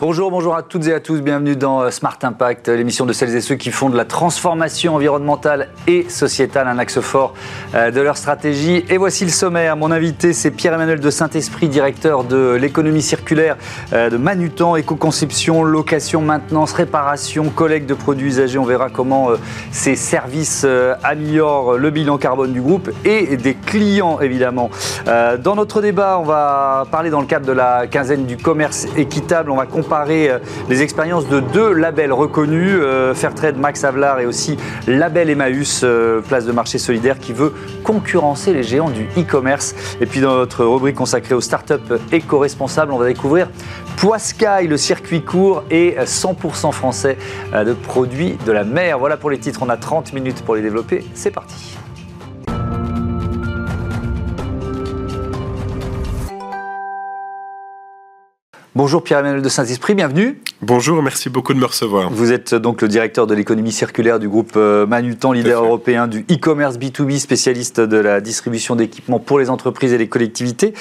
Bonjour, bonjour à toutes et à tous, bienvenue dans euh, Smart Impact, l'émission de celles et ceux qui font de la transformation environnementale et sociétale un axe fort euh, de leur stratégie. Et voici le sommaire. Mon invité, c'est Pierre-Emmanuel de Saint-Esprit, directeur de l'économie circulaire euh, de Manutan, éco-conception, location, maintenance, réparation, collecte de produits usagés. On verra comment ces services améliorent le bilan carbone du groupe et des clients, évidemment. Dans notre débat, on va parler dans le cadre de la quinzaine du commerce équitable. Comparer euh, les expériences de deux labels reconnus, euh, Fairtrade, Max Havelaar et aussi Label Emmaüs, euh, place de marché solidaire, qui veut concurrencer les géants du e-commerce. Et puis dans notre rubrique consacrée aux startups éco-responsables, on va découvrir Poiscaille, le circuit court et 100% français de produits de la mer. Voilà pour les titres, on a 30 minutes pour les développer. C'est parti. Bonjour Pierre-Emmanuel de Saint-Esprit, bienvenue. Bonjour, merci beaucoup de me recevoir. Vous êtes donc le directeur de l'économie circulaire du groupe euh, Manutan, leader européen du e-commerce B2B, spécialiste de la distribution d'équipements pour les entreprises et les collectivités.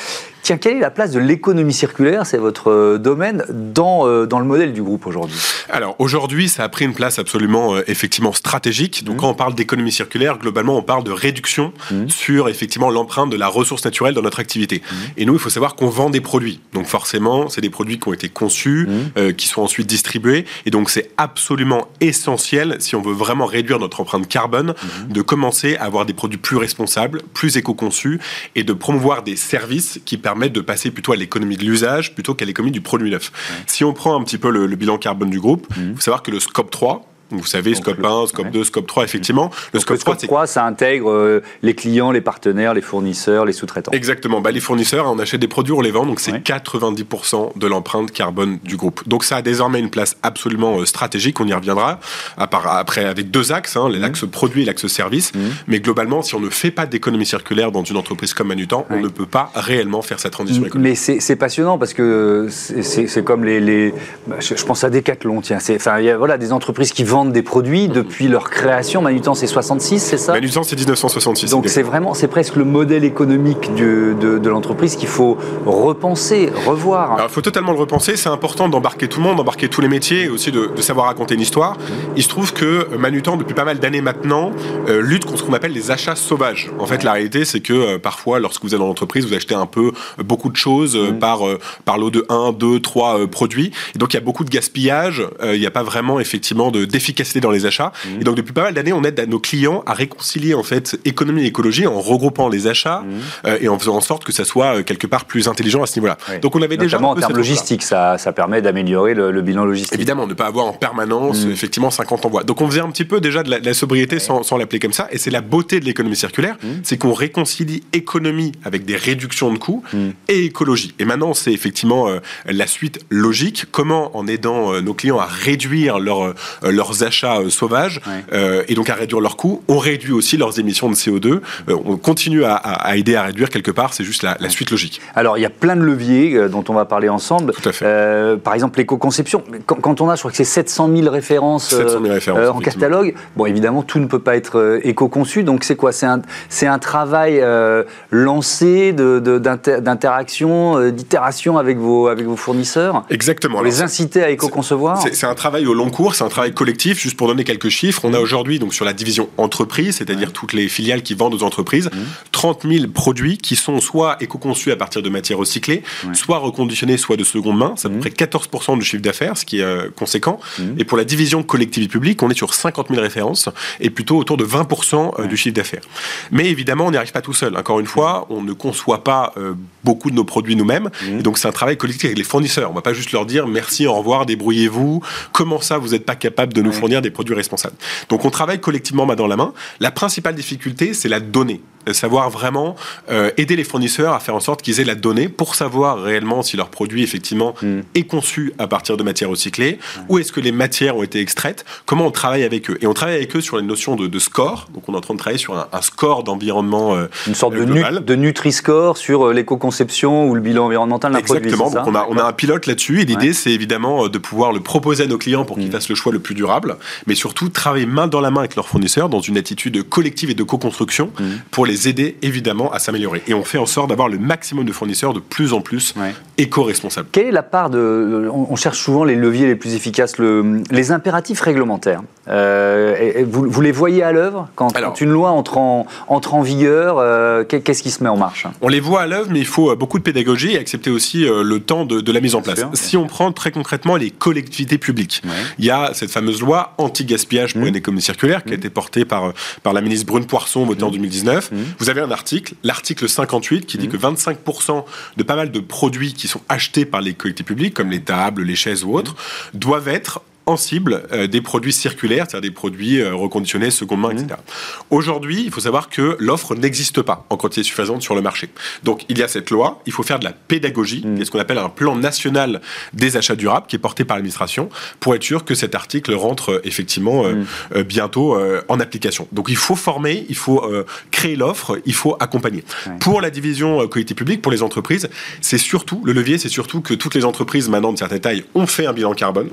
Tiens, quelle est la place de l'économie circulaire, c'est votre euh, domaine, dans, euh, dans le modèle du groupe aujourd'hui? Alors aujourd'hui, ça a pris une place absolument euh, effectivement stratégique. Donc mmh. quand on parle d'économie circulaire, globalement, on parle de réduction mmh. sur effectivement l'empreinte de la ressource naturelle dans notre activité. Mmh. Et nous, il faut savoir qu'on vend des produits. Donc forcément, c'est des produits qui ont été conçus, qui sont ensuite distribués. Et donc c'est absolument essentiel, si on veut vraiment réduire notre empreinte carbone, de commencer à avoir des produits plus responsables, plus éco-conçus et de promouvoir des services qui permettent de passer plutôt à l'économie de l'usage plutôt qu'à l'économie du produit neuf. Si on prend un petit peu le, bilan carbone du groupe, il mmh. faut savoir que le scope 3, vous savez, scope 1, scope 2, scope 3, effectivement. Le scope, 3, ça intègre euh, les clients, les partenaires, les fournisseurs, les sous-traitants. Exactement. Bah, les fournisseurs, on achète des produits, on les vend, donc c'est 90% de l'empreinte carbone du groupe. Donc ça a désormais une place absolument euh, stratégique, on y reviendra, après avec deux axes, hein, l'axe mmh. produit et l'axe service. Mmh. Mais globalement, si on ne fait pas d'économie circulaire dans une entreprise comme Manutan, on ne peut pas réellement faire sa transition économique. Mais c'est passionnant parce que c'est comme les... Bah, je, pense à Decathlon, tiens. Il y a voilà, des entreprises qui vendent des produits depuis leur création. Manutan, c'est 66, c'est ça? Manutan, c'est 1966. Donc c'est vraiment, c'est presque le modèle économique de, de, l'entreprise qu'il faut repenser, revoir. il faut totalement le repenser. C'est important d'embarquer tout le monde, d'embarquer tous les métiers et aussi de, savoir raconter une histoire. Il se trouve que Manutan, depuis pas mal d'années maintenant, euh, lutte contre ce qu'on appelle les achats sauvages. En fait, la réalité, c'est que euh, parfois, lorsque vous êtes dans l'entreprise, vous achetez un peu euh, beaucoup de choses par, par lot de 1, 2, 3 produits. Et donc, il y a beaucoup de gaspillage. il n'y a pas vraiment, effectivement, dans les achats. Mmh. Et donc, depuis pas mal d'années, on aide nos clients à réconcilier, en fait, économie et écologie en regroupant les achats mmh. et en faisant en sorte que ça soit quelque part plus intelligent à ce niveau-là. Donc, on avait déjà. en termes logistiques, ça, ça permet d'améliorer le, bilan logistique. Évidemment, ne pas avoir en permanence, mmh. effectivement, 50 envois. Donc, on faisait un petit peu déjà de la, sobriété sans, sans l'appeler comme ça. Et c'est la beauté de l'économie circulaire, c'est qu'on réconcilie économie avec des réductions de coûts et écologie. Et maintenant, c'est effectivement euh, la suite logique. Comment, en aidant euh, nos clients à réduire leur, euh, leurs achats sauvages et donc à réduire leurs coûts, on réduit aussi leurs émissions de CO2. on continue à, aider à réduire quelque part. C'est juste la, suite logique. Alors, il y a plein de leviers dont on va parler ensemble. Tout à fait. par exemple, l'éco-conception. Quand, on a, je crois que c'est 700 000 références, 700 000 références en catalogue, bon, évidemment, tout ne peut pas être éco-conçu. Donc, c'est quoi? C'est un, un travail lancé d'interaction, d'itération avec vos, avec vos fournisseurs? Exactement. les inciter à éco-concevoir? C'est un travail au long cours, c'est un travail collectif. Juste pour donner quelques chiffres, on a aujourd'hui, donc sur la division entreprise, c'est-à-dire toutes les filiales qui vendent aux entreprises, 30 mmh. 000 produits qui sont soit éco-conçus à partir de matières recyclées, soit reconditionnés, soit de seconde main. C'est à peu mmh. près 14% du chiffre d'affaires, ce qui est euh, conséquent. Mmh. Et pour la division collectivité publique, on est sur 50 000 références et plutôt autour de 20% euh, du chiffre d'affaires. Mais évidemment, on n'y arrive pas tout seul. Encore une fois, on ne conçoit pas euh, beaucoup de nos produits nous-mêmes. donc, c'est un travail collectif avec les fournisseurs. On ne va pas juste leur dire merci, au revoir, débrouillez-vous. Comment ça, vous n'êtes pas capable de nous fournir des produits responsables Donc, on travaille collectivement main dans la main. La principale difficulté, c'est la donnée savoir vraiment euh, aider les fournisseurs à faire en sorte qu'ils aient la donnée pour savoir réellement si leur produit effectivement mm. est conçu à partir de matières recyclées, ou est-ce que les matières ont été extraites, comment on travaille avec eux? Et on travaille avec eux sur les notions de, score, donc on est en train de travailler sur un, score d'environnement euh, Une sorte de, de Nutri-Score sur euh, l'éco-conception ou le bilan environnemental d'un produit. Exactement, donc on a, on a un pilote là-dessus, et l'idée c'est évidemment de pouvoir le proposer à nos clients pour qu'ils mm. fassent le choix le plus durable, mais surtout travailler main dans la main avec leurs fournisseurs dans une attitude collective et de co-construction mm. pour les les aider évidemment à s'améliorer. Et on fait en sorte d'avoir le maximum de fournisseurs de plus en plus éco-responsables. Quelle est la part de... On cherche souvent les leviers les plus efficaces, le, les impératifs réglementaires. Euh, vous, les voyez à l'œuvre quand, une loi entre en, entre en vigueur euh, Qu'est-ce qui se met en marche? On les voit à l'œuvre, mais il faut beaucoup de pédagogie et accepter aussi le temps de, la mise en place. si on prend très concrètement les collectivités publiques, il y a cette fameuse loi anti-gaspillage pour mmh. une économie circulaire qui a mmh. été portée par, par la ministre Brune Poisson votée en 2019. Vous avez un article, l'article 58, qui dit que 25% de pas mal de produits qui sont achetés par les collectivités publiques, comme les tables, les chaises ou autres, doivent être en cible euh, des produits circulaires, c'est-à-dire des produits euh, reconditionnés, seconde main, etc. Aujourd'hui, il faut savoir que l'offre n'existe pas en quantité suffisante sur le marché. Donc, il y a cette loi, il faut faire de la pédagogie, mmh. ce qu'on appelle un plan national des achats durables, qui est porté par l'administration, pour être sûr que cet article rentre euh, effectivement mmh. bientôt en application. Donc, il faut former, il faut créer l'offre, il faut accompagner. Pour la division qualité publique, pour les entreprises, c'est surtout, le levier, c'est surtout que toutes les entreprises maintenant de certaine taille ont fait un bilan carbone,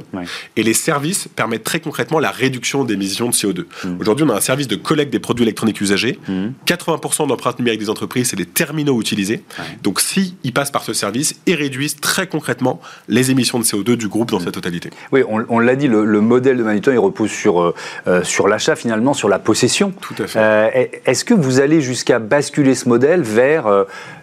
et les services permettent très concrètement la réduction des émissions de CO2. Mmh. Aujourd'hui, on a un service de collecte des produits électroniques usagés. 80% mmh. d'empreintes numériques des entreprises, c'est des terminaux utilisés. Donc, s'ils ils passent par ce service, ils réduisent très concrètement les émissions de CO2 du groupe dans mmh. sa totalité. Oui, on, l'a dit, le, modèle de Manitou, il repose sur, euh, euh, sur l'achat, finalement, sur la possession. Tout à fait. Euh, est-ce que vous allez jusqu'à basculer ce modèle vers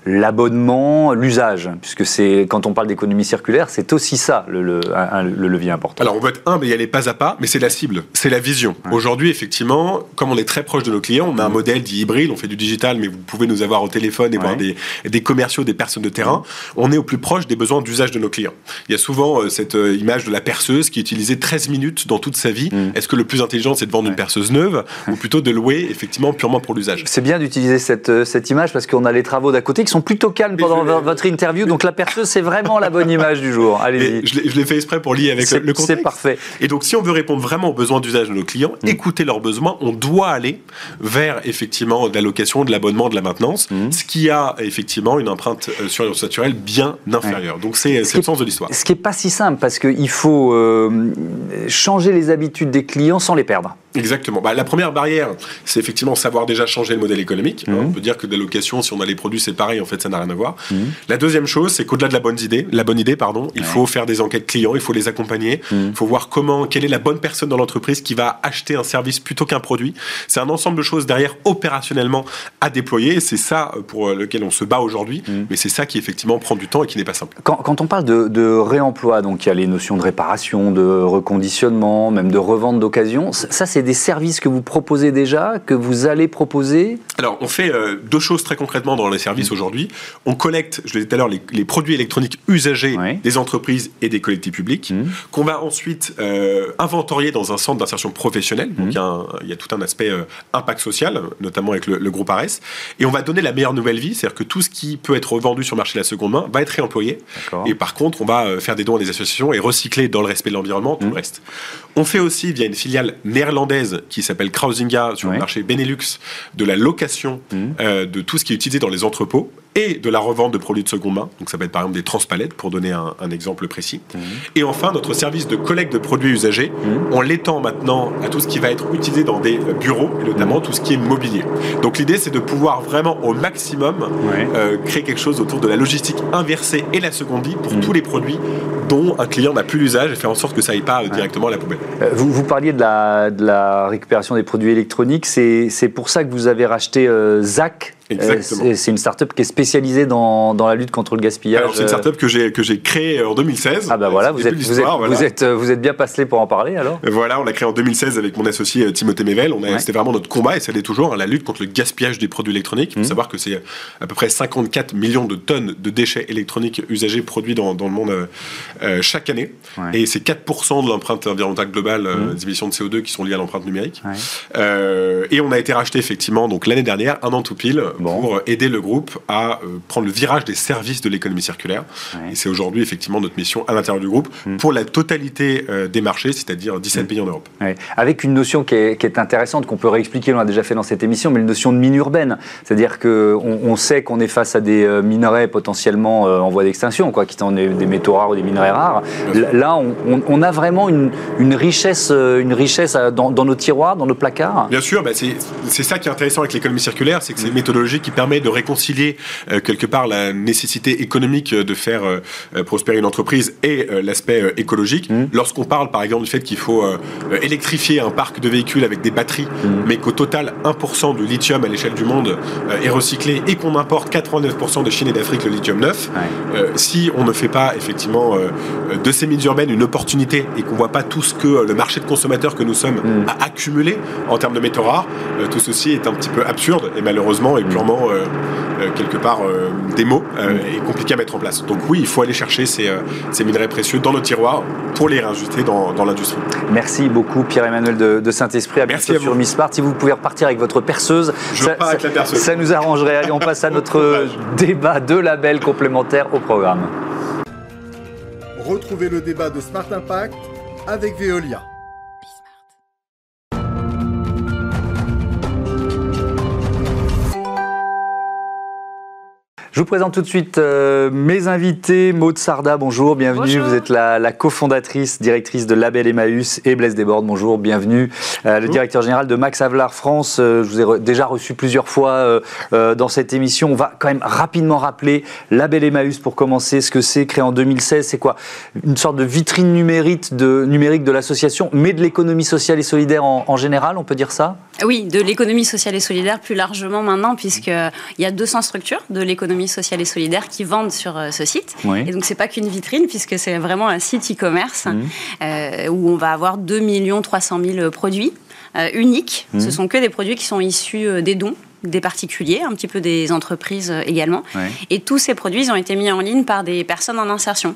l'abonnement, l'usage Puisque c'est quand on parle d'économie circulaire, c'est aussi ça le, le, le, levier important. Alors, on va être mais il y a les pas à pas, mais c'est la cible, c'est la vision. Aujourd'hui, effectivement, comme on est très proche de nos clients, on a un mm. modèle dit hybride, on fait du digital, mais vous pouvez nous avoir au téléphone et voir des, des, commerciaux, des personnes de terrain. Mm. On est au plus proche des besoins d'usage de nos clients. Il y a souvent euh, cette euh, image de la perceuse qui est utilisée 13 minutes dans toute sa vie. Mm. Est-ce que le plus intelligent, c'est de vendre une perceuse neuve ou plutôt de louer, effectivement, purement pour l'usage? C'est bien d'utiliser cette, euh, cette image parce qu'on a les travaux d'à côté qui sont plutôt calmes pendant votre interview. Donc la perceuse, c'est vraiment la bonne image du jour. Allez-y. Je l'ai fait exprès pour lier avec le contexte. C'est parfait. Et donc, si on veut répondre vraiment aux besoins d'usage de nos clients, mm. écouter leurs besoins, on doit aller vers effectivement de l'allocation, de l'abonnement, de la maintenance, mm. ce qui a effectivement une empreinte euh, sur naturelles bien inférieure. Donc c'est le sens de l'histoire. Ce qui n'est pas si simple parce qu'il faut euh, changer les habitudes des clients sans les perdre. Exactement. Bah, la première barrière, c'est effectivement savoir déjà changer le modèle économique. Mm. on peut dire que de l'allocation, si on a les produits, c'est pareil. En fait, ça n'a rien à voir. La deuxième chose, c'est qu'au-delà de la bonne idée, la bonne idée, pardon, il faut faire des enquêtes clients, il faut les accompagner, il faut voir comment, quelle est la bonne personne dans l'entreprise qui va acheter un service plutôt qu'un produit. C'est un ensemble de choses derrière opérationnellement à déployer. C'est ça euh, pour euh, lequel on se bat aujourd'hui, mais c'est ça qui effectivement prend du temps et qui n'est pas simple. Quand, on parle de, réemploi, donc il y a les notions de réparation, de reconditionnement, même de revente d'occasion. Ça, c'est des services que vous proposez déjà, que vous allez proposer Alors, on fait euh, deux choses très concrètement dans les services mm. aujourd'hui. On collecte, je le disais tout à l'heure, les, produits électroniques usagés des entreprises et des collectivités publiques, mm. qu'on va ensuite inventorier dans un centre d'insertion professionnelle. Donc, mhm. il y, a tout un aspect euh, impact social, notamment avec le, groupe ARES. Et on va donner la meilleure nouvelle vie, c'est-à-dire que tout ce qui peut être vendu sur le marché de la seconde main va être réemployé. Et par contre, on va euh, faire des dons à des associations et recycler dans le respect de l'environnement tout le reste. On fait aussi, via une filiale néerlandaise qui s'appelle Krausinga sur le marché Benelux, de la location mhm. euh, de tout ce qui est utilisé dans les entrepôts et de la revente de produits de seconde main. Donc ça peut être par exemple des transpalettes pour donner un, exemple précis. Mhm. Et enfin, notre service de collecte de produits usagés, mhm. on l'étend maintenant à tout ce qui va être utilisé dans des bureaux et notamment mhm. tout ce qui est mobilier. Donc l'idée c'est de pouvoir vraiment au maximum euh, créer quelque chose autour de la logistique inversée et la seconde vie pour tous les produits dont un client n'a plus l'usage et faire en sorte que ça n'aille pas euh, directement à la poubelle. Euh, vous, vous parliez de la, de la récupération des produits électroniques, c'est pour ça que vous avez racheté ZAC Exactement. c'est une start-up qui est spécialisée dans, dans, la lutte contre le gaspillage. c'est une start-up que j'ai que j'ai créée en 2016. Ah bah voilà, vous êtes, vous êtes, vous êtes, vous êtes bien passé pour en parler alors? Voilà, on l'a créé en 2016 avec mon associé euh, Timothée Mével. On c'était vraiment notre combat et ça l'est toujours, hein, la lutte contre le gaspillage des produits électroniques. Il faut mmh. savoir que c'est à peu près 54 millions de tonnes de déchets électroniques usagés produits dans, dans le monde euh, euh, chaque année. Et c'est 4% de l'empreinte environnementale globale mmh. des émissions de CO2 qui sont liées à l'empreinte numérique. et on a été racheté effectivement donc l'année dernière, un an tout pile, pour aider le groupe à euh, prendre le virage des services de l'économie circulaire. Et c'est aujourd'hui effectivement notre mission à l'intérieur du groupe mm. pour la totalité euh, des marchés, c'est-à-dire 17 mm. pays en Europe. Avec une notion qui est, intéressante, qu'on peut réexpliquer, on l'a déjà fait dans cette émission, mais une notion de mine urbaine. C'est-à-dire qu'on on sait qu'on est face à des euh, minerais potentiellement en voie d'extinction, quoi, qui sont des, métaux rares ou des minerais rares. Là, on, a vraiment une, richesse, une richesse dans, nos tiroirs, dans nos placards. Bien sûr, bah, c'est ça qui est intéressant avec l'économie circulaire, c'est que c'est une méthodologie qui permet de réconcilier quelque part la nécessité économique de faire prospérer une entreprise et l'aspect écologique. Mmh. Lorsqu'on parle par exemple du fait qu'il faut électrifier un parc de véhicules avec des batteries, mmh. mais qu'au total 1% du lithium à l'échelle du monde est recyclé et qu'on importe 89% de Chine et d'Afrique le lithium neuf, si on ne fait pas effectivement de ces mines urbaines une opportunité et qu'on voit pas tout ce que le marché de consommateurs que nous sommes mmh. a accumulé en termes de métaux rares, tout ceci est un petit peu absurde et malheureusement est purement euh, euh, quelque part euh, des mots et compliqué à mettre en place. Donc oui, il faut aller chercher ces, minerais précieux dans nos tiroirs pour les réinjecter dans, l'industrie. Merci beaucoup Pierre-Emmanuel de, Saint-Esprit. À Merci sur Miss Smart. Si vous pouvez repartir avec votre perceuse, ça, avec la perceuse. ça nous arrangerait. Allez, on passe à notre débat de labels complémentaires au programme. Retrouvez le débat de Smart Impact avec Veolia. Vous présente tout de suite euh, mes invités. Maud Sarda, bonjour, bienvenue. Vous êtes la, cofondatrice, directrice de Label Emmaüs et Blaise Desbordes, bonjour, bienvenue. Euh, le directeur général de Max Avelar France, euh, je vous ai déjà reçu plusieurs fois dans cette émission. On va quand même rapidement rappeler Label Emmaüs pour commencer, ce que c'est, créé en 2016. C'est quoi? Une sorte de vitrine numérique de, numérique de l'association, mais de l'économie sociale et solidaire en, en général, on peut dire ça? Oui, de l'économie sociale et solidaire plus largement maintenant, puisqu'il y a 200 structures de l'économie sociale et solidaire qui vendent sur euh, ce site. Et donc, c'est pas qu'une vitrine, puisque c'est vraiment un site e-commerce mmh. euh, où on va avoir 2 300 000 produits euh, uniques. Mmh. Ce sont que des produits qui sont issus des dons des particuliers, un petit peu des entreprises également. Et tous ces produits ont été mis en ligne par des personnes en insertion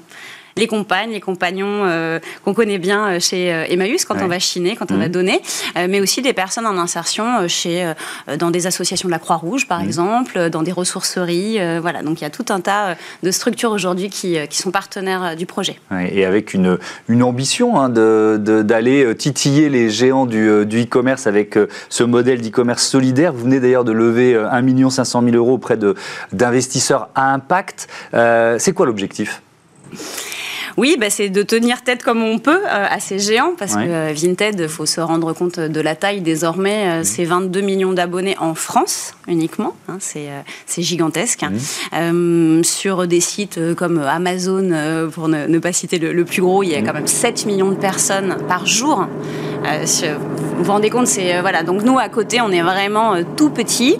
les compagnes, les compagnons euh, qu'on connaît bien euh, chez euh, Emmaüs quand on va chiner, quand on va mmh. donner, mais aussi des personnes en insertion chez, dans des associations de la Croix-Rouge, par mmh. exemple, dans des ressourceries. voilà, donc il y a tout un tas de structures aujourd'hui qui, qui, sont partenaires du projet. et avec une, une ambition hein, d'aller titiller les géants du e-commerce avec ce modèle d'e-commerce solidaire. Vous venez d'ailleurs de lever 1 500 000 euros auprès d'investisseurs à impact. C'est quoi l'objectif? Oui, bah, c'est de tenir tête comme on peut euh, à ces géants, parce que euh, Vinted, il faut se rendre compte de la taille désormais. Euh, c'est 22 millions d'abonnés en France uniquement, hein, c'est gigantesque. Mmh. sur des sites comme Amazon, pour ne, pas citer le, plus gros, il y a quand même 7 millions de personnes par jour. Vous vous rendez compte, c'est voilà. Donc nous à côté, on est vraiment tout petit.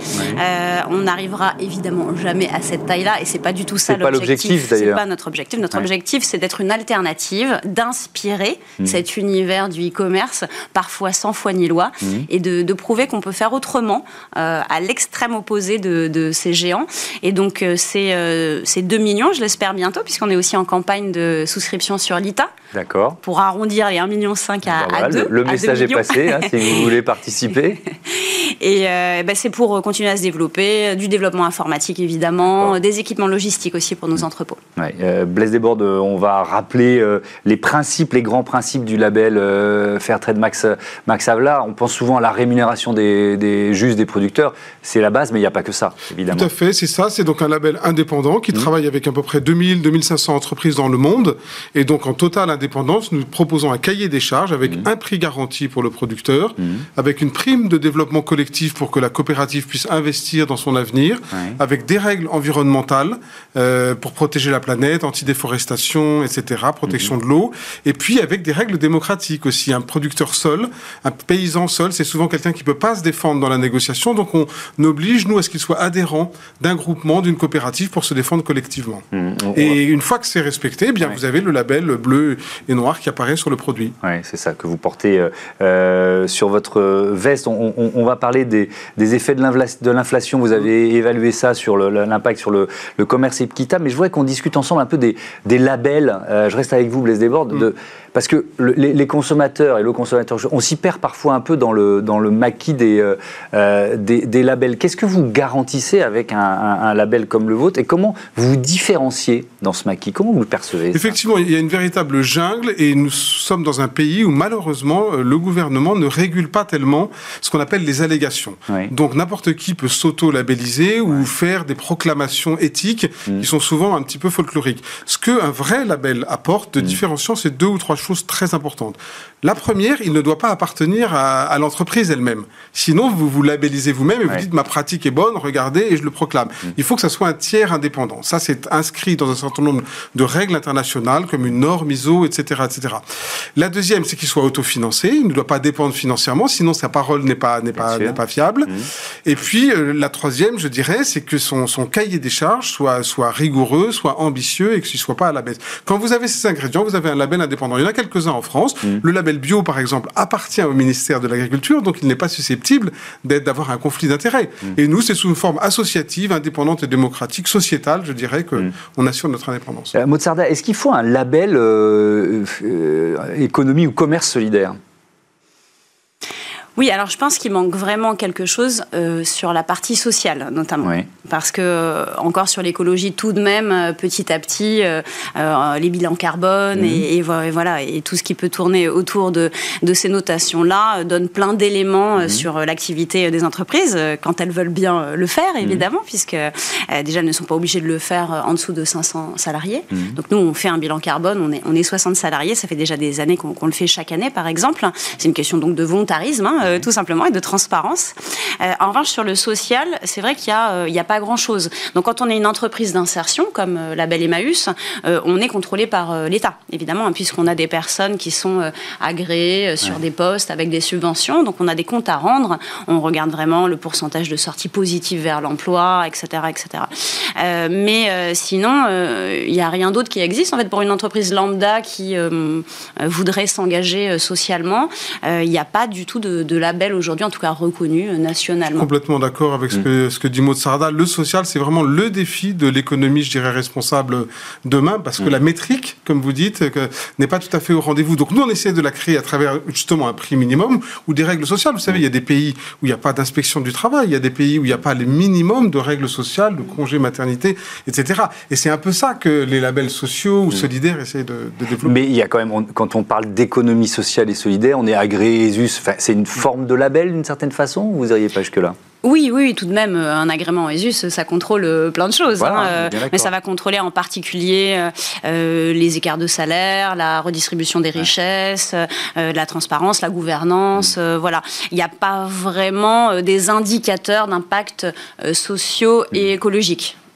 on n'arrivera évidemment jamais à cette taille-là, et c'est pas du tout ça l'objectif. C'est pas notre objectif. Notre objectif, c'est d'être une alternative, d'inspirer mmh. cet univers du e-commerce, parfois sans foi ni loi, mmh. et de, prouver qu'on peut faire autrement euh, à l'extrême opposé de, ces géants. Et donc, euh, euh, c'est 2 millions, je l'espère bientôt, puisqu'on est aussi en campagne de souscription sur l'ITA. D'accord. Pour arrondir les 1,5 million à, 2. Le, message est passé, hein, si vous voulez participer. Et ben, c'est pour continuer à se développer, du développement informatique évidemment, des équipements logistiques aussi pour nos entrepôts. Ouais, Blaise Desbordes, on va rappeler euh, les principes, les grands principes du label euh, Fairtrade Max, Max Havelaar. On pense souvent à la rémunération des, des des producteurs. C'est la base, mais il n'y a pas que ça, évidemment. Tout à fait, c'est ça. C'est donc un label indépendant qui mmh. travaille avec à peu près 2000, 2500 entreprises dans le monde. Et donc, en totale indépendance, nous proposons un cahier des charges avec mmh. un prix garanti pour le producteur, mmh. avec une prime de développement collectif pour que la coopérative puisse investir dans son avenir, avec des règles environnementales euh, pour protéger la planète, anti-déforestation, etc protection de l'eau, et puis avec des règles démocratiques aussi. Un producteur seul, un paysan seul, c'est souvent quelqu'un qui peut pas se défendre dans la négociation, donc on oblige, nous, à ce qu'il soit adhérent d'un groupement, d'une coopérative pour se défendre collectivement. Mmh, et une fois que c'est respecté, eh bien, vous avez le label bleu et noir qui apparaît sur le produit. Oui, c'est ça que vous portez euh, sur votre veste. On, va parler des, effets de l'inflation. Vous avez évalué ça sur l'impact sur le, commerce équitable, mais je voudrais qu'on discute ensemble un peu des, des labels euh, je reste avec vous, Blaise Desbordes, mm. de, parce que les, consommateurs et le consommateur, on s'y perd parfois un peu dans le, dans le maquis des, euh, euh, des, labels. Qu'est-ce que vous garantissez avec un, label comme le vôtre et comment vous vous différenciez dans ce maquis? Comment vous le percevez Effectivement, il y a une véritable jungle et nous sommes dans un pays où malheureusement le gouvernement ne régule pas tellement ce qu'on appelle les allégations. Donc n'importe qui peut s'auto-labelliser ou faire des proclamations éthiques mm. qui sont souvent un petit peu folkloriques. Ce qu'un vrai label apporte de mm. différenciant, c'est deux ou trois choses très importantes. La première, il ne doit pas appartenir à, l'entreprise elle-même. Sinon, vous vous labellisez vous-même et vous dites ma pratique est bonne, regardez, et je le proclame. Mm. Il faut que ça soit un tiers indépendant. Ça, c'est inscrit dans un certain nombre de règles internationales, comme une norme ISO, etc. etc. La deuxième, c'est qu'il soit autofinancé. Il ne doit pas dépendre financièrement, sinon sa parole n'est pas, n'est pas, n'est pas fiable. Mmh. Et puis, euh, la troisième, je dirais, c'est que son, son cahier des charges soit, soit rigoureux, soit ambitieux et qu'il ne soit pas à la baisse. Quand vous avez ces ingrédients, vous avez un label indépendant. Il y en a quelques-uns en France. Mmh. Le label bio, par exemple, appartient au ministère de l'Agriculture, donc il n'est pas susceptible d'avoir un conflit d'intérêts. Mmh. Et nous, c'est sous une forme associative, indépendante et démocratique, sociétale, je dirais, qu'on on assure notre indépendance. Euh, Mozarda, est-ce qu'il faut un label euh, économie ou commerce solidaire? Oui, alors je pense qu'il manque vraiment quelque chose euh, sur la partie sociale, notamment. Parce que, euh, encore sur l'écologie, tout de même, euh, petit à petit, les bilans carbone mhm. et, voilà, et tout ce qui peut tourner autour de, de ces notations-là donne plein d'éléments mhm. sur l'activité des entreprises, quand elles veulent bien le faire, mhm. évidemment, puisque déjà, elles ne sont pas obligées de le faire en dessous de 500 salariés. Donc nous, on fait un bilan carbone, on est, on est 60 salariés, ça fait déjà des années qu'on le fait chaque année, par exemple. C'est une question donc de volontarisme. Hein, euh, tout simplement, et de transparence. Euh, en revanche, sur le social, c'est vrai qu'il n'y a, euh, a pas grand-chose. Donc, quand on est une entreprise d'insertion, comme la Belle Emmaüs, on est contrôlé par l'État, évidemment, hein, puisqu'on a des personnes qui sont agréées sur des postes avec des subventions. Donc, on a des comptes à rendre. On regarde vraiment le pourcentage de sorties positives vers l'emploi, etc., etc. mais sinon, il n'y a rien d'autre qui existe. En fait, pour une entreprise lambda qui voudrait s'engager socialement, il n'y a pas du tout de, de label aujourd'hui, en tout cas reconnu euh, nationalement. Complètement d'accord avec ce, mm. que, ce que dit Maud Sarda. Le social, c'est vraiment le défi de l'économie, je dirais, responsable demain, parce que mm. la métrique, comme vous dites, n'est pas tout à fait au rendez-vous. Donc nous, on essaie de la créer à travers justement un prix minimum ou des règles sociales. Vous savez, il y a des pays où il n'y a pas d'inspection du travail, il y a des pays où il n'y a pas les minimums de règles sociales, de congés maternité, etc. Et c'est un peu ça que les labels sociaux ou mm. solidaires essaient de, de développer. Mais il y a quand même, quand on parle d'économie sociale et solidaire, on est agréé ESUS, enfin, c'est une forme de label d'une certaine façon ou vous n'iriez pas jusque-là? Oui, oui, tout de même, euh, un agrément ESUS, ça contrôle euh, plein de choses. Hein, euh, mais ça va contrôler en particulier les écarts de salaire, la redistribution des richesses, la transparence, la gouvernance. Mm. voilà. Il n'y a pas vraiment des indicateurs d'impact sociaux et mm.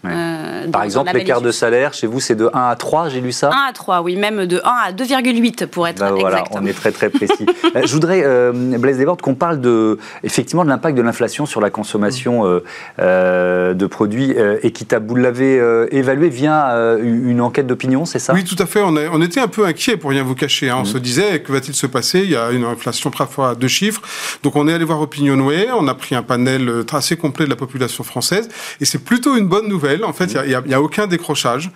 Euh, Par exemple, l'écart de salaire, chez vous, c'est de 1 à 3, j'ai lu ça 1 à 3, oui, même de 1 à 2,8 pour être ben voilà, On est très très précis. Euh, je voudrais, euh, Blaise Desbordes, qu'on parle de, effectivement de l'impact de l'inflation sur la consommation euh, de produits équitables. Vous l'avez évalué via une enquête d'opinion, c'est ça? Oui, tout à fait. On, on, était un peu inquiet, pour rien vous cacher. Hein. On mmh. se disait, que va-t-il se passer? Il y a une inflation parfois à deux chiffres. Donc on est allé voir Opinionway, on a pris un panel assez complet de la population française, et c'est plutôt une bonne nouvelle en fait, il n'y a, aucun décrochage.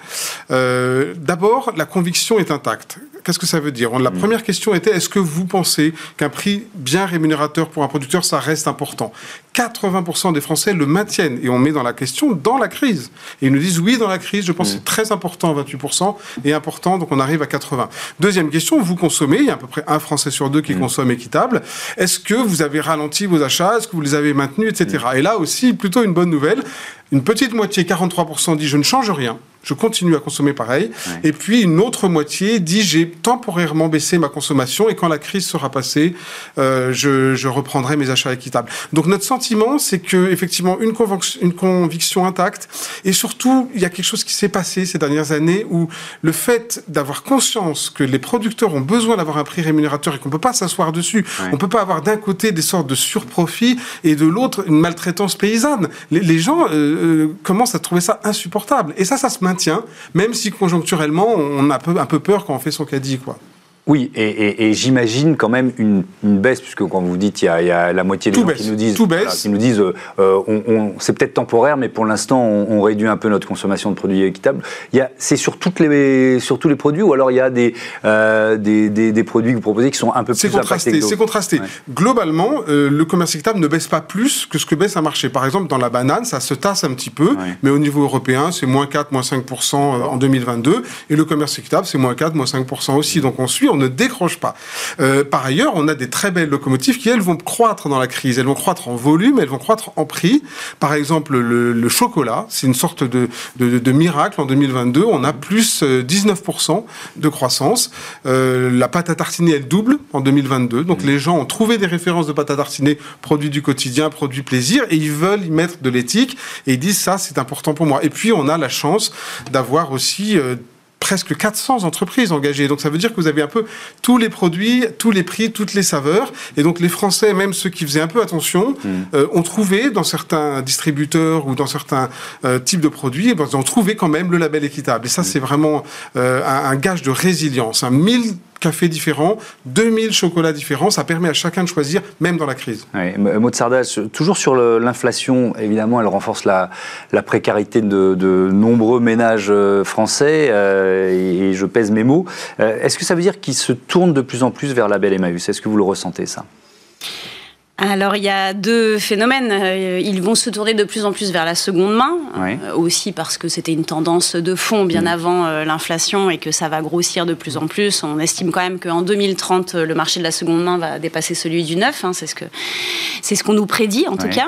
Euh, d'abord, la conviction est intacte. Qu'est-ce que ça veut dire? La mm. première question était est-ce que vous pensez qu'un prix bien rémunérateur pour un producteur, ça reste important? 80% des Français le maintiennent et on met dans la question dans la crise. Et ils nous disent oui, dans la crise, je pense que c'est mm. très important, 28%, et important, donc on arrive à 80%. Deuxième question, vous consommez, il y a à peu près un Français sur deux qui mm. consomme équitable. Est-ce que vous avez ralenti vos achats? Est-ce que vous les avez maintenus, etc. Et là aussi, plutôt une bonne nouvelle. Une petite moitié, 43%, dit je ne change rien je continue à consommer pareil. Et puis une autre moitié dit j'ai temporairement baissé ma consommation et quand la crise sera passée, euh, je, je, reprendrai mes achats équitables. Donc notre sentiment, c'est que effectivement une, une conviction intacte et surtout il y a quelque chose qui s'est passé ces dernières années où le fait d'avoir conscience que les producteurs ont besoin d'avoir un prix rémunérateur et qu'on peut pas s'asseoir dessus, on peut pas avoir d'un côté des sortes de surprofits et de l'autre une maltraitance paysanne. Les, les gens euh, euh, commencent à trouver ça insupportable et ça, ça se maintient, même si conjoncturellement, on a un peu, un peu peur quand on fait son caddie, quoi. Oui, et, j'imagine quand même une, baisse, puisque quand vous dites il y a, la moitié des gens qui nous disent, qui nous disent euh, on, c'est peut-être temporaire, mais pour l'instant on, réduit un peu notre consommation de produits équitables. C'est sur, toutes les, sur tous les produits, ou alors il y a des, euh, des, des, produits que vous proposez qui sont un peu plus contrasté. C'est contrasté. Globalement, euh, le commerce équitable ne baisse pas plus que ce que baisse un marché. Par exemple, dans la banane, ça se tasse un petit peu, mais au niveau européen, c'est moins 4, moins 5% en 2022, et le commerce équitable, c'est moins 4, moins 5% aussi. Donc on suit on ne décroche pas. Euh, par ailleurs, on a des très belles locomotives qui, elles, vont croître dans la crise. Elles vont croître en volume, elles vont croître en prix. Par exemple, le, chocolat, c'est une sorte de, de, miracle. En 2022, on a plus 19% euh, de croissance. Euh, la pâte à tartiner, elle double en 2022. Donc les gens ont trouvé des références de pâte à tartiner, produits du quotidien, produits plaisir, et ils veulent y mettre de l'éthique. Et ils disent ça, c'est important pour moi. Et puis, on a la chance d'avoir aussi presque 400 entreprises engagées. Donc ça veut dire que vous avez un peu tous les produits, tous les prix, toutes les saveurs. Et donc les Français, même ceux qui faisaient un peu attention, mm. euh, ont trouvé dans certains distributeurs ou dans certains euh, types de produits, eh ben, ils ont trouvé quand même le label équitable. Et ça, mm. c'est vraiment euh, un, gage de résilience. Un 1000 cafés différents, 2000 chocolats différents, ça permet à chacun de choisir, même dans la crise. Oui, toujours sur l'inflation, évidemment, elle renforce la, précarité de, nombreux ménages euh, français, euh, et, je pèse mes mots. Euh, est-ce que ça veut dire qu'ils se tournent de plus en plus vers la belle Emmaüs? Est-ce que vous le ressentez, ça? Alors il y a deux phénomènes. Euh, ils vont se tourner de plus en plus vers la seconde main, euh, aussi parce que c'était une tendance de fond bien mm. avant euh, l'inflation et que ça va grossir de plus en plus. On estime quand même qu'en 2030, le marché de la seconde main va dépasser celui du neuf. Hein. c'est ce que c'est ce qu'on nous prédit en tout cas.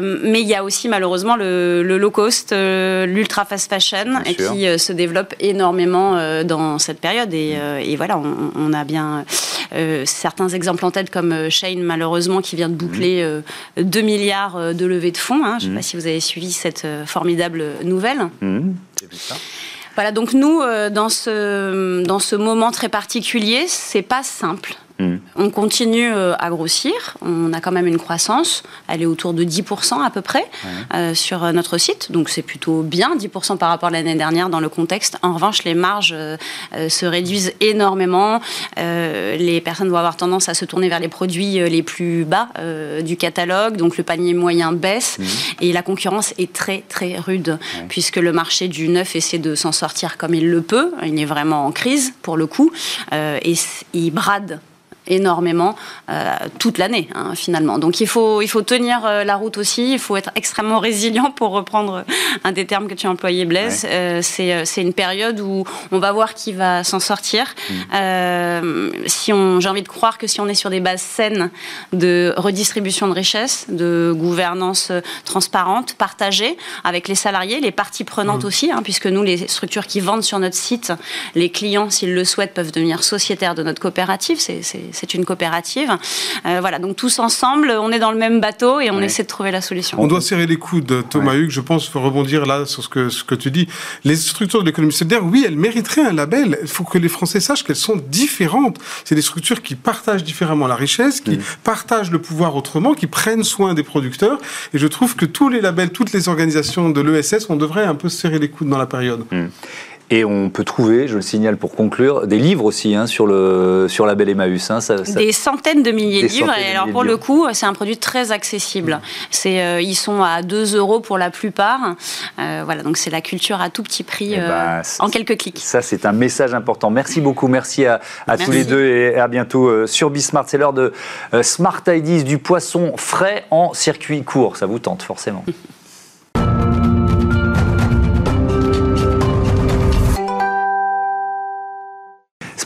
mais il y a aussi malheureusement le, low cost, l'ultra fast fashion qui se développe énormément dans cette période. Et, mm. voilà, on, on, a bien certains exemples en tête comme Shane malheureusement qui vient de boucler 2 euh, milliards euh, de levée de fonds. Hein. Je ne sais pas mmh. si vous avez suivi cette euh, formidable nouvelle. Mmh. Voilà, donc nous, dans ce, dans ce moment très particulier, c'est pas simple. Mm. On continue euh, à grossir. On a quand même une croissance. Elle est autour de 10% à peu près euh, sur euh, notre site. Donc c'est plutôt bien, 10% par rapport à l'année dernière dans le contexte. En revanche, les marges se réduisent énormément. les personnes vont avoir tendance à se tourner vers les produits les plus bas du catalogue. Donc le panier moyen baisse. Mm. Et la concurrence est très très rude puisque le marché du neuf essaie de s'en sortir comme il le peut. Il est vraiment en crise pour le coup. et il brade énormément euh, toute l'année hein, finalement. Donc il faut, il faut tenir euh, la route aussi, il faut être extrêmement résilient pour reprendre un des termes que tu as employé Blaise. Euh, c'est une période où on va voir qui va s'en sortir. Mm. si on, J'ai envie de croire que si on est sur des bases saines de redistribution de richesses, de gouvernance transparente, partagée avec les salariés, les parties prenantes mm. aussi, hein, puisque nous, les structures qui vendent sur notre site, les clients, s'ils le souhaitent, peuvent devenir sociétaires de notre coopérative. C'est c'est une coopérative. Euh, voilà, donc tous ensemble, on est dans le même bateau et on essaie de trouver la solution. On doit serrer les coudes, Thomas Hugues, je pense, faut rebondir là sur ce que, ce que tu dis. Les structures de l'économie solidaire, oui, elles mériteraient un label. Il faut que les Français sachent qu'elles sont différentes. C'est des structures qui partagent différemment la richesse, qui partagent le pouvoir autrement, qui prennent soin des producteurs. Et je trouve que tous les labels, toutes les organisations de l'ESS, on devrait un peu serrer les coudes dans la période. Mm. Et on peut trouver, je le signale pour conclure, des livres aussi hein, sur, le, sur la belle Emmaüs. Hein, Des centaines de milliers de livres. Et alors pour le coup, c'est un produit très accessible. Euh, ils sont à 2 euros pour la plupart. Euh, voilà, donc c'est la culture à tout petit prix eh ben, euh, en quelques clics. Ça, c'est un message important. Merci beaucoup. Merci à, à tous les deux et à bientôt sur Bismart. C'est l'heure de Smart IDs, du poisson frais en circuit court. Ça vous tente forcément.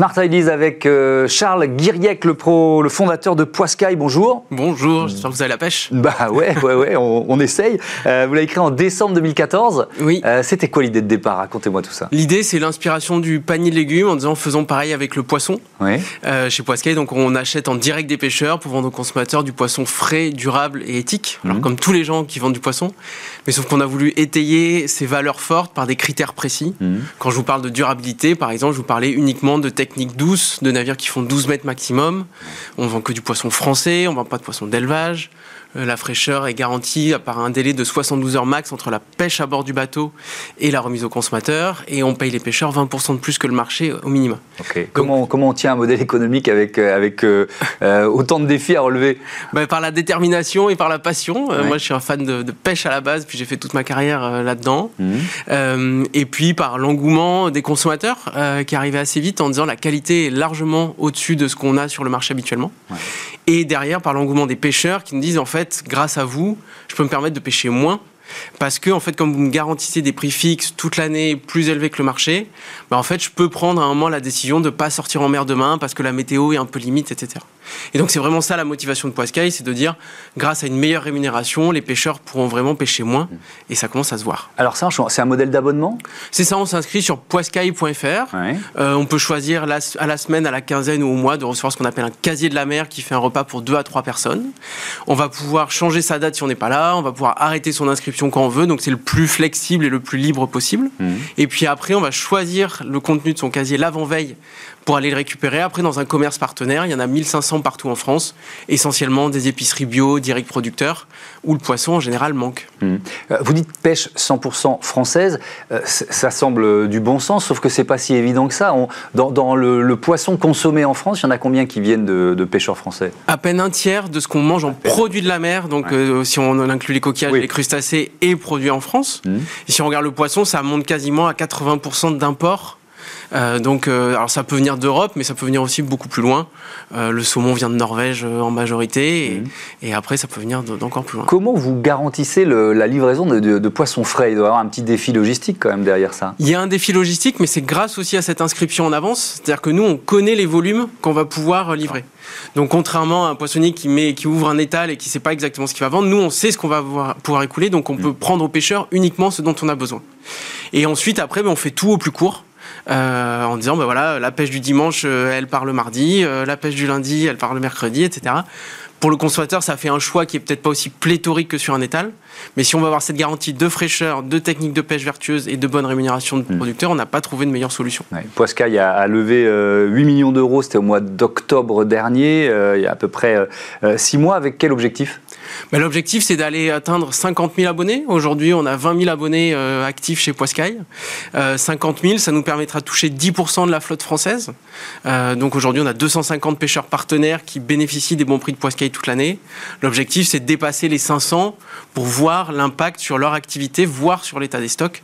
Smart Ideas avec euh, Charles Guiriec, le, pro, le fondateur de Poiscaille. Bonjour. Bonjour, j'espère que vous avez la pêche. Bah ouais, ouais, ouais, on, essaye. Euh, vous l'avez écrit en décembre 2014. Oui. Euh, c'était quoi l'idée de départ? Racontez-moi tout ça. L'idée, c'est l'inspiration du panier de légumes en disant faisons pareil avec le poisson. Oui. chez Poiscaille, donc on achète en direct des pêcheurs pour vendre aux consommateurs du poisson frais, durable et éthique. Alors, mhm. comme tous les gens qui vendent du poisson. Mais sauf qu'on a voulu étayer ces valeurs fortes par des critères précis. Mhm. Quand je vous parle de durabilité, par exemple, je vous parlais uniquement de techniques techniques douces, de navires qui font 12 mètres maximum. On vend que du poisson français, on vend pas de poisson d'élevage. Euh, la fraîcheur est garantie par un délai de 72 heures max entre la pêche à bord du bateau et la remise au consommateur. Et on paye les pêcheurs 20% de plus que le marché au minimum. comment, comment on tient un modèle économique avec, euh, avec euh, autant de défis à relever? Bah, Par la détermination et par la passion. moi, je suis un fan de, pêche à la base, puis j'ai fait toute ma carrière là-dedans. Mmh. et puis par l'engouement des consommateurs qui arrivait assez vite en disant la qualité est largement au-dessus de ce qu'on a sur le marché habituellement. Et derrière, par l'engouement des pêcheurs qui nous disent en fait, grâce à vous, je peux me permettre de pêcher moins parce que en fait, comme vous me garantissez des prix fixes toute l'année plus élevés que le marché, bah, en fait, je peux prendre à un moment la décision de ne pas sortir en mer demain parce que la météo est un peu limite, etc. Et donc c'est vraiment ça la motivation de Poiscaille, c'est de dire, grâce à une meilleure rémunération, les pêcheurs pourront vraiment pêcher moins, et ça commence à se voir. Alors ça, c'est un modèle d'abonnement? C'est ça, on s'inscrit sur poiscaille.fr. Euh, on peut choisir à la semaine, à la quinzaine ou au mois de recevoir ce qu'on appelle un casier de la mer qui fait un repas pour deux à trois personnes. On va pouvoir changer sa date si on n'est pas là, on va pouvoir arrêter son inscription quand on veut, donc c'est le plus flexible et le plus libre possible. Mmh. Et puis après, on va choisir le contenu de son casier l'avant-veille pour aller le récupérer. Après, dans un commerce partenaire, il y en a 1500 partout en France, essentiellement des épiceries bio, direct producteurs, où le poisson en général manque. Mmh. Euh, vous dites pêche 100% française, euh, ça semble du bon sens, sauf que c'est pas si évident que ça. dans, le, poisson consommé en France, il y en a combien qui viennent de, pêcheurs français? À peine un tiers de ce qu'on mange en produits de la mer, donc euh, si on inclut les coquillages, les crustacés, est produit en France. Mmh. Et si on regarde le poisson, ça monte quasiment à 80% d'import donc, euh, alors ça peut venir d'Europe, mais ça peut venir aussi beaucoup plus loin. Euh, le saumon vient de Norvège en majorité, et, mhm. après ça peut venir d'encore plus loin. Comment vous garantissez la livraison de, poissons frais? Il doit y avoir un petit défi logistique quand même derrière ça. Il y a un défi logistique, mais c'est grâce aussi à cette inscription en avance. C'est-à-dire que nous, on connaît les volumes qu'on va pouvoir livrer. Donc contrairement à un poissonnier qui, met, qui ouvre un étal et qui ne sait pas exactement ce qu'il va vendre, nous on sait ce qu'on va pouvoir, écouler, donc on mm. peut prendre aux pêcheurs uniquement ce dont on a besoin. Et ensuite après, ben, on fait tout au plus court. Euh, en disant ben voilà la pêche du dimanche euh, elle part le mardi, euh, la pêche du lundi elle part le mercredi, etc. Pour le consommateur, ça fait un choix qui est peut-être pas aussi pléthorique que sur un étal. Mais si on veut avoir cette garantie de fraîcheur, de techniques de pêche vertueuse et de bonne rémunération de hmm. producteurs, on n'a pas trouvé de meilleure solution. Ouais, Poiscaille a, levé 8 millions d'euros, c'était au mois d'octobre dernier, il y a à peu près 6 mois. Avec quel objectif? L'objectif, c'est d'aller atteindre 50 000 abonnés. Aujourd'hui, on a 20 000 abonnés euh, actifs chez Poiscaille. 50 euh, 000, ça nous permettra de toucher 10% de la flotte française. Euh, donc aujourd'hui, on a 250 pêcheurs partenaires qui bénéficient des bons prix de Poiscaille toute l'année. L'objectif, c'est de dépasser les 500 pour voir l'impact sur leur activité, voire sur l'état des stocks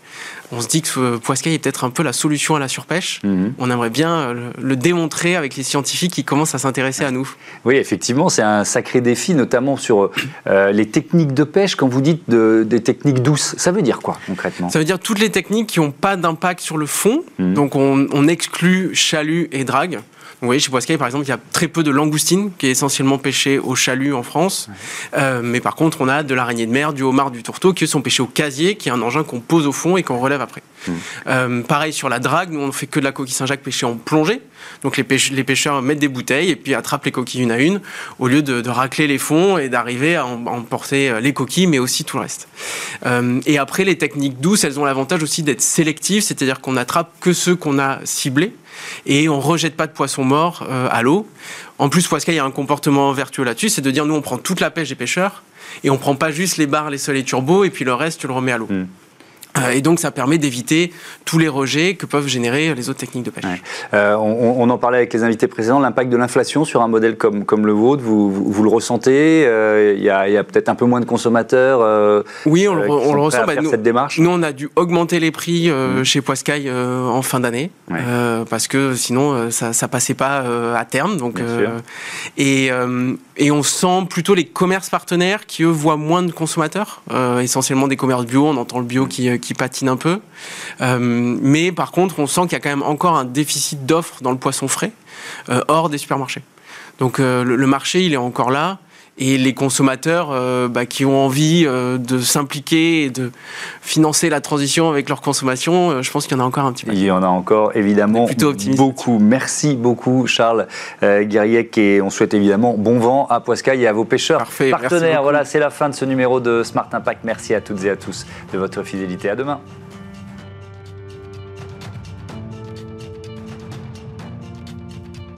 on se dit que Poiscaille est peut-être un peu la solution à la surpêche. Mhm. On aimerait bien euh, le, démontrer avec les scientifiques qui commencent à s'intéresser à nous. Oui, effectivement, c'est un sacré défi, notamment sur euh, les techniques de pêche. Quand vous dites des techniques douces, ça veut dire quoi concrètement? Ça veut dire toutes les techniques qui n'ont pas d'impact sur le fond. Mhm. Donc on, on exclut chalut et drague. Vous voyez, chez Poiscaille, par exemple, il y a très peu de langoustine, qui est essentiellement pêchée au chalut en France. Euh, mais par contre, on a de l'araignée de mer, du homard, du tourteau, qui sont pêchés au casier, qui est un engin qu'on pose au fond et qu'on relève après. Mmh. Euh, pareil sur la drague, nous on fait que de la coquille Saint-Jacques pêchée en plongée. Donc les, pêcheurs mettent des bouteilles et puis attrapent les coquilles une à une, au lieu de, racler les fonds et d'arriver à emporter euh, les coquilles, mais aussi tout le reste. et après, les techniques douces, elles ont l'avantage aussi d'être sélectives, c'est-à-dire qu'on attrape que ceux qu'on a ciblés et on rejette pas de poissons morts euh, à l'eau. En plus, Poiscaille a un comportement vertueux là-dessus, c'est de dire nous on prend toute la pêche des pêcheurs et on prend pas juste les barres, les sols et turbos et puis le reste tu le remets à l'eau. Hmm. Euh, et donc, ça permet d'éviter tous les rejets que peuvent générer les autres techniques de pêche. Euh, on, en parlait avec les invités précédents, l'impact de l'inflation sur un modèle comme, comme le vôtre, vous, vous, le ressentez euh, Il y a, peut-être un peu moins de consommateurs Oui, on, le, ressent. Bah, nous, cette démarche. nous, on a dû augmenter les prix mmh. chez Poiscaille en fin d'année, parce que sinon, ça, ça passait pas à terme. Donc, et, et on sent plutôt les commerces partenaires qui, eux, voient moins de consommateurs, essentiellement des commerces bio. On entend le bio qui qui patine un peu. Euh, mais par contre, on sent qu'il y a quand même encore un déficit d'offres dans le poisson frais euh, hors des supermarchés. Donc euh, le, marché, il est encore là et les consommateurs euh, bah, qui ont envie euh, de s'impliquer et de financer la transition avec leur consommation, euh, je pense qu'il y en a encore un petit peu. Il y en a encore évidemment beaucoup. Merci beaucoup Charles Guerriec et on souhaite évidemment bon vent à Poiscaille et à vos pêcheurs Parfait, partenaires. Voilà, c'est la fin de ce numéro de Smart Impact. Merci à toutes et à tous de votre fidélité. À demain.